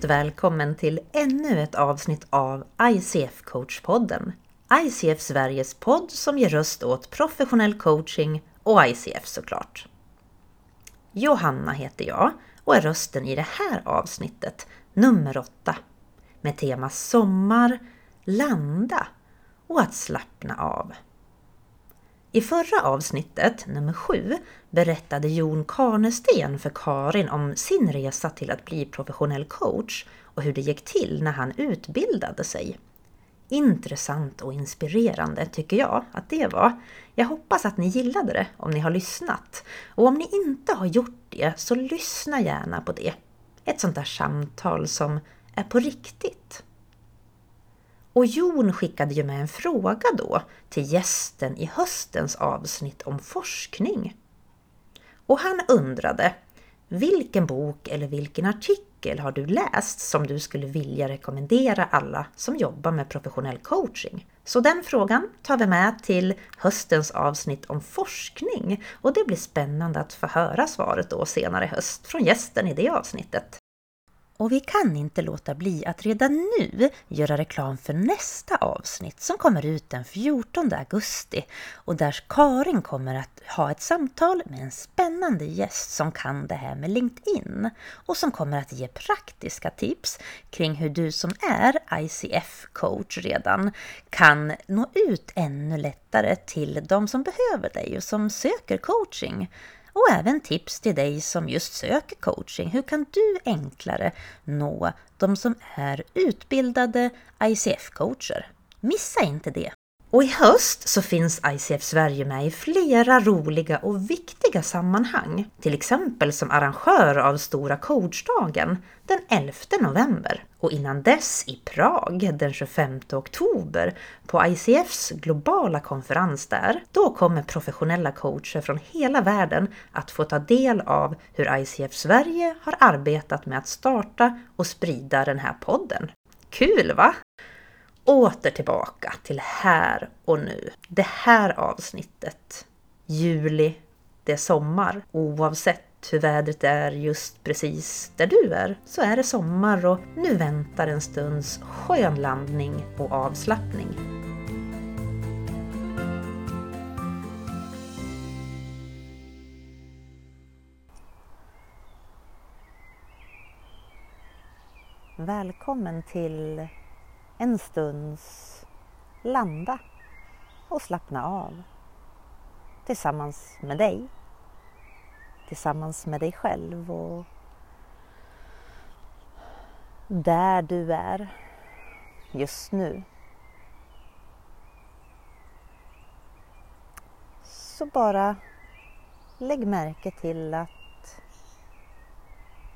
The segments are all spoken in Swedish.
Varmt välkommen till ännu ett avsnitt av ICF Coachpodden. ICF Sveriges podd som ger röst åt professionell coaching och ICF såklart. Johanna heter jag och är rösten i det här avsnittet, nummer åtta, med tema sommar, landa och att slappna av. I förra avsnittet, nummer sju, berättade Jon Karnesten för Karin om sin resa till att bli professionell coach och hur det gick till när han utbildade sig. Intressant och inspirerande tycker jag att det var. Jag hoppas att ni gillade det om ni har lyssnat. Och om ni inte har gjort det så lyssna gärna på det. Ett sånt där samtal som är på riktigt. Och Jon skickade ju med en fråga då till gästen i höstens avsnitt om forskning. Och han undrade vilken bok eller vilken artikel har du läst som du skulle vilja rekommendera alla som jobbar med professionell coaching? Så den frågan tar vi med till höstens avsnitt om forskning och det blir spännande att få höra svaret då senare i höst från gästen i det avsnittet. Och vi kan inte låta bli att redan nu göra reklam för nästa avsnitt som kommer ut den 14 augusti. Och där Karin kommer att ha ett samtal med en spännande gäst som kan det här med LinkedIn. Och som kommer att ge praktiska tips kring hur du som är ICF-coach redan kan nå ut ännu lättare till de som behöver dig och som söker coaching och även tips till dig som just söker coaching. Hur kan du enklare nå de som är utbildade ICF-coacher? Missa inte det! Och i höst så finns ICF Sverige med i flera roliga och viktiga sammanhang. Till exempel som arrangör av Stora coachdagen den 11 november. Och innan dess i Prag den 25 oktober på ICFs globala konferens där. Då kommer professionella coacher från hela världen att få ta del av hur ICF Sverige har arbetat med att starta och sprida den här podden. Kul va? Åter tillbaka till här och nu. Det här avsnittet. Juli, det är sommar. Oavsett hur vädret är just precis där du är så är det sommar och nu väntar en stunds skön landning och avslappning. Välkommen till en stunds landa och slappna av. Tillsammans med dig, tillsammans med dig själv och där du är just nu. Så bara lägg märke till att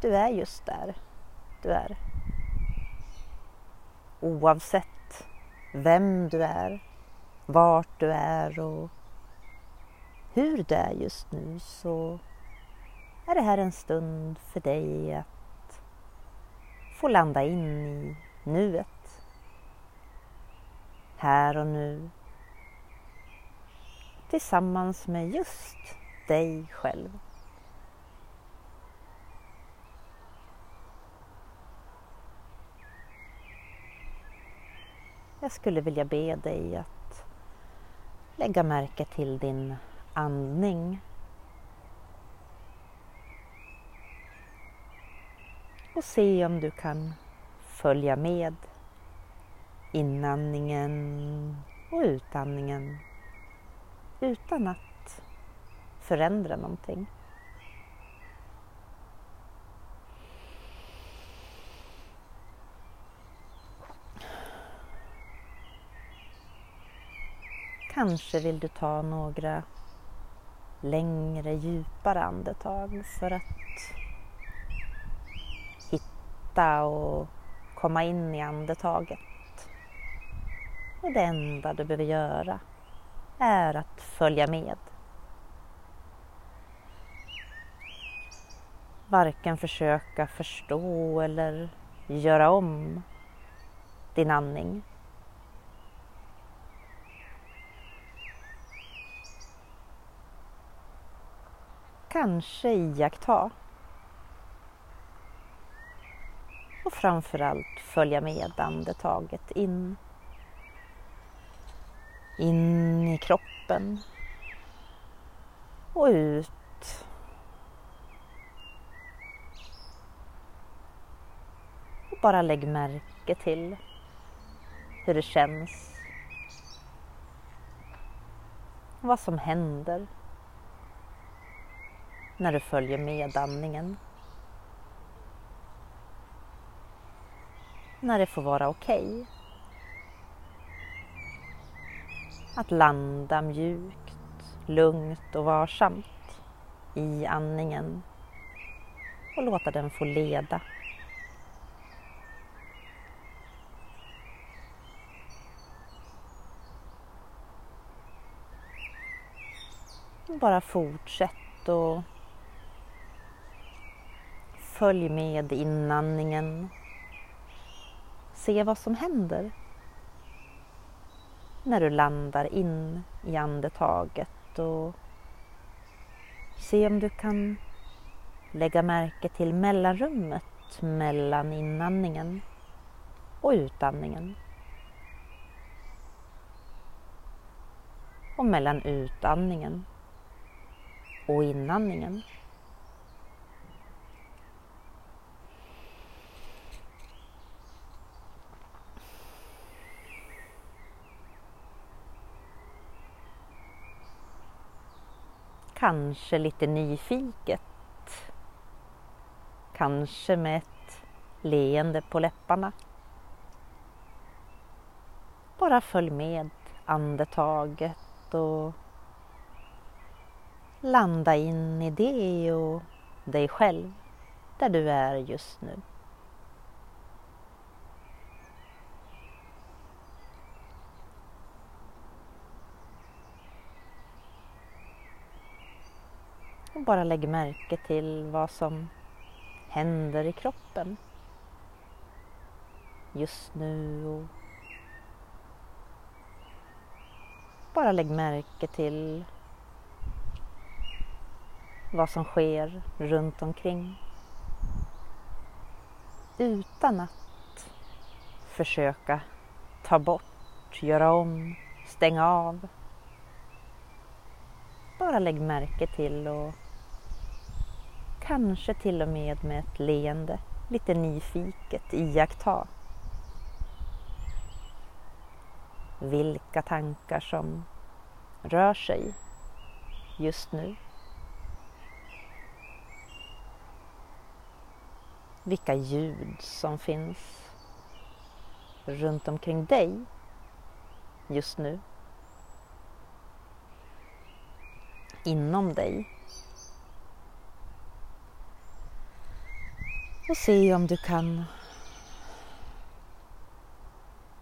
du är just där du är oavsett vem du är, vart du är och hur du är just nu så är det här en stund för dig att få landa in i nuet. Här och nu. Tillsammans med just dig själv. Jag skulle vilja be dig att lägga märke till din andning. Och se om du kan följa med inandningen och utandningen utan att förändra någonting. Kanske vill du ta några längre, djupare andetag för att hitta och komma in i andetaget. Och det enda du behöver göra är att följa med. Varken försöka förstå eller göra om din andning. Kanske iaktta Och framförallt följa med andetaget in. In i kroppen. Och ut. Och bara lägg märke till hur det känns. Vad som händer när du följer med andningen. När det får vara okej. Okay. Att landa mjukt, lugnt och varsamt i andningen och låta den få leda. Bara fortsätt och följ med inandningen. Se vad som händer när du landar in i andetaget och se om du kan lägga märke till mellanrummet mellan inandningen och utandningen. Och mellan utandningen och inandningen. Kanske lite nyfiket. Kanske med ett leende på läpparna. Bara följ med andetaget och landa in i det och dig själv där du är just nu. Och bara lägg märke till vad som händer i kroppen just nu. Och bara lägg märke till vad som sker runt omkring. Utan att försöka ta bort, göra om, stänga av. Bara lägg märke till och kanske till och med med ett leende, lite nyfiket iaktta vilka tankar som rör sig just nu. vilka ljud som finns runt omkring dig just nu. Inom dig. Och se om du kan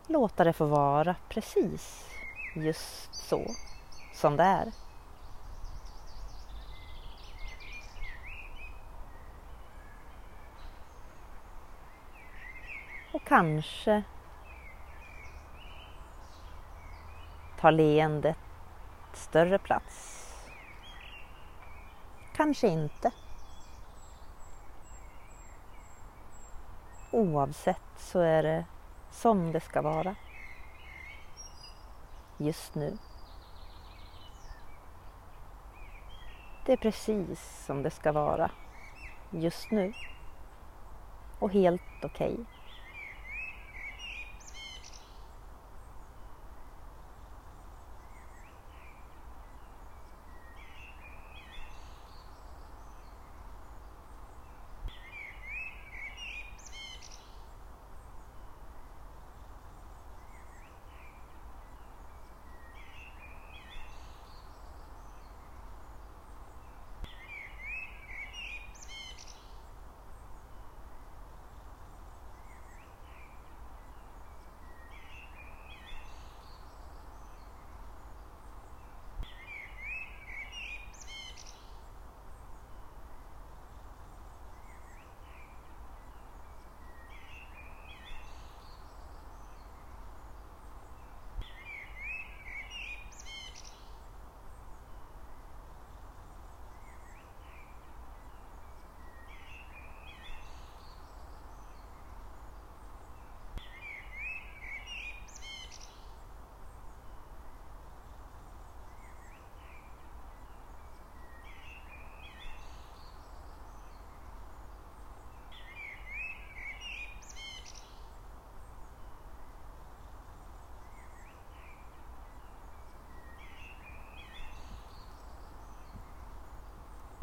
låta det få vara precis just så som det är. Och kanske tar leendet större plats. Kanske inte. Oavsett så är det som det ska vara. Just nu. Det är precis som det ska vara just nu. Och helt okej. Okay.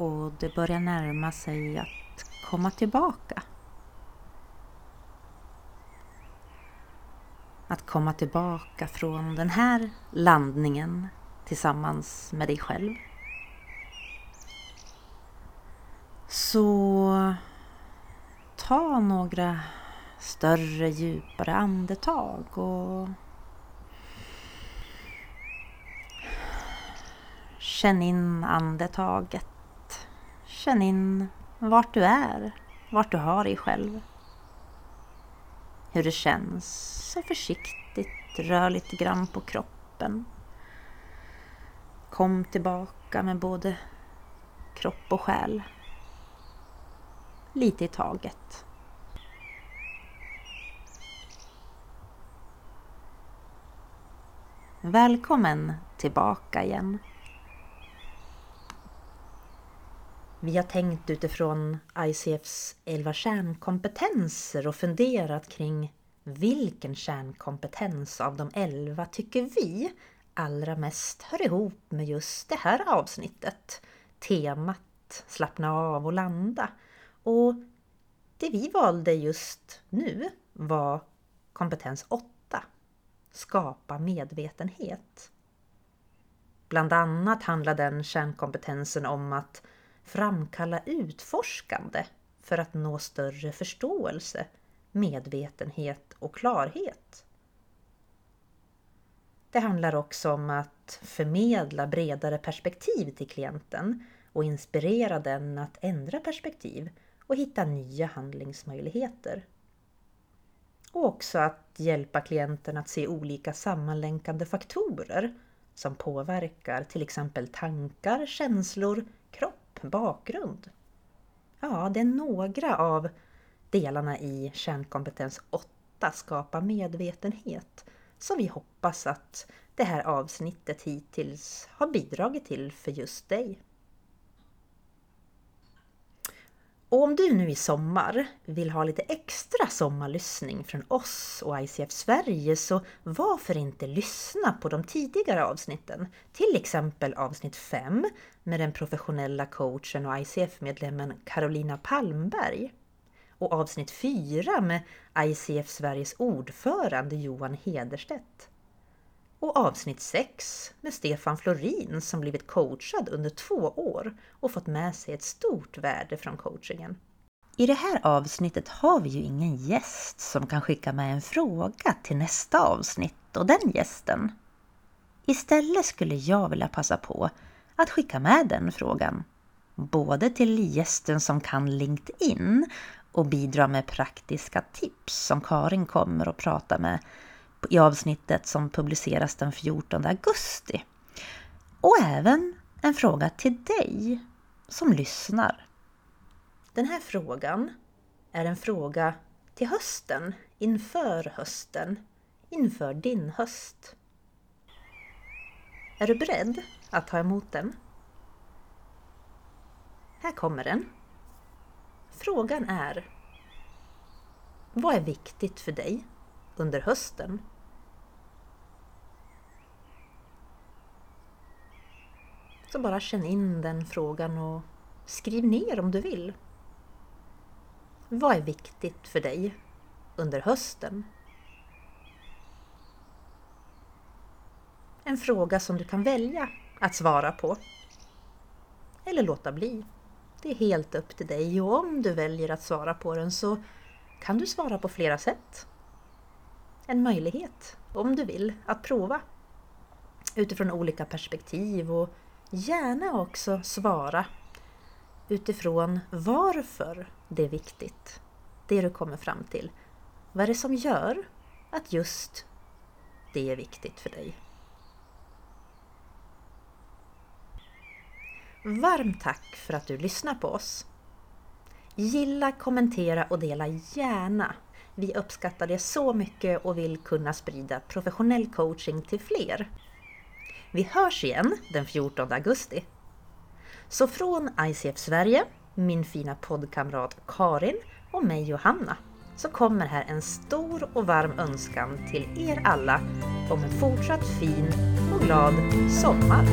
Och det börjar närma sig att komma tillbaka. Att komma tillbaka från den här landningen tillsammans med dig själv. Så ta några större djupare andetag och känn in andetaget. Känn in vart du är, vart du har dig själv. Hur det känns. Så försiktigt rör lite grann på kroppen. Kom tillbaka med både kropp och själ. Lite i taget. Välkommen tillbaka igen. Vi har tänkt utifrån ICFs 11 kärnkompetenser och funderat kring vilken kärnkompetens av de 11 tycker vi allra mest hör ihop med just det här avsnittet. Temat slappna av och landa. Och det vi valde just nu var kompetens 8. Skapa medvetenhet. Bland annat handlar den kärnkompetensen om att framkalla utforskande för att nå större förståelse, medvetenhet och klarhet. Det handlar också om att förmedla bredare perspektiv till klienten och inspirera den att ändra perspektiv och hitta nya handlingsmöjligheter. Och också att hjälpa klienten att se olika sammanlänkande faktorer som påverkar till exempel tankar, känslor, kropp, bakgrund. Ja, det är några av delarna i kärnkompetens 8, skapa medvetenhet, som vi hoppas att det här avsnittet hittills har bidragit till för just dig. Och om du nu i sommar vill ha lite extra sommarlyssning från oss och ICF Sverige så varför inte lyssna på de tidigare avsnitten? Till exempel avsnitt 5 med den professionella coachen och ICF-medlemmen Carolina Palmberg och avsnitt 4 med ICF Sveriges ordförande Johan Hederstedt. Och avsnitt 6 med Stefan Florin som blivit coachad under två år och fått med sig ett stort värde från coachingen. I det här avsnittet har vi ju ingen gäst som kan skicka med en fråga till nästa avsnitt och den gästen. Istället skulle jag vilja passa på att skicka med den frågan. Både till gästen som kan LinkedIn och bidra med praktiska tips som Karin kommer att prata med i avsnittet som publiceras den 14 augusti. Och även en fråga till dig som lyssnar. Den här frågan är en fråga till hösten, inför hösten, inför din höst. Är du beredd att ta emot den? Här kommer den. Frågan är Vad är viktigt för dig under hösten? Så bara känn in den frågan och skriv ner om du vill. Vad är viktigt för dig under hösten? En fråga som du kan välja att svara på. Eller låta bli. Det är helt upp till dig och om du väljer att svara på den så kan du svara på flera sätt. En möjlighet, om du vill, att prova utifrån olika perspektiv och gärna också svara utifrån varför det är viktigt, det du kommer fram till. Vad är det som gör att just det är viktigt för dig? Varmt tack för att du lyssnar på oss! Gilla, kommentera och dela gärna. Vi uppskattar det så mycket och vill kunna sprida professionell coaching till fler. Vi hörs igen den 14 augusti. Så från ICF Sverige, min fina poddkamrat Karin och mig Johanna så kommer här en stor och varm önskan till er alla om en fortsatt fin och glad sommar.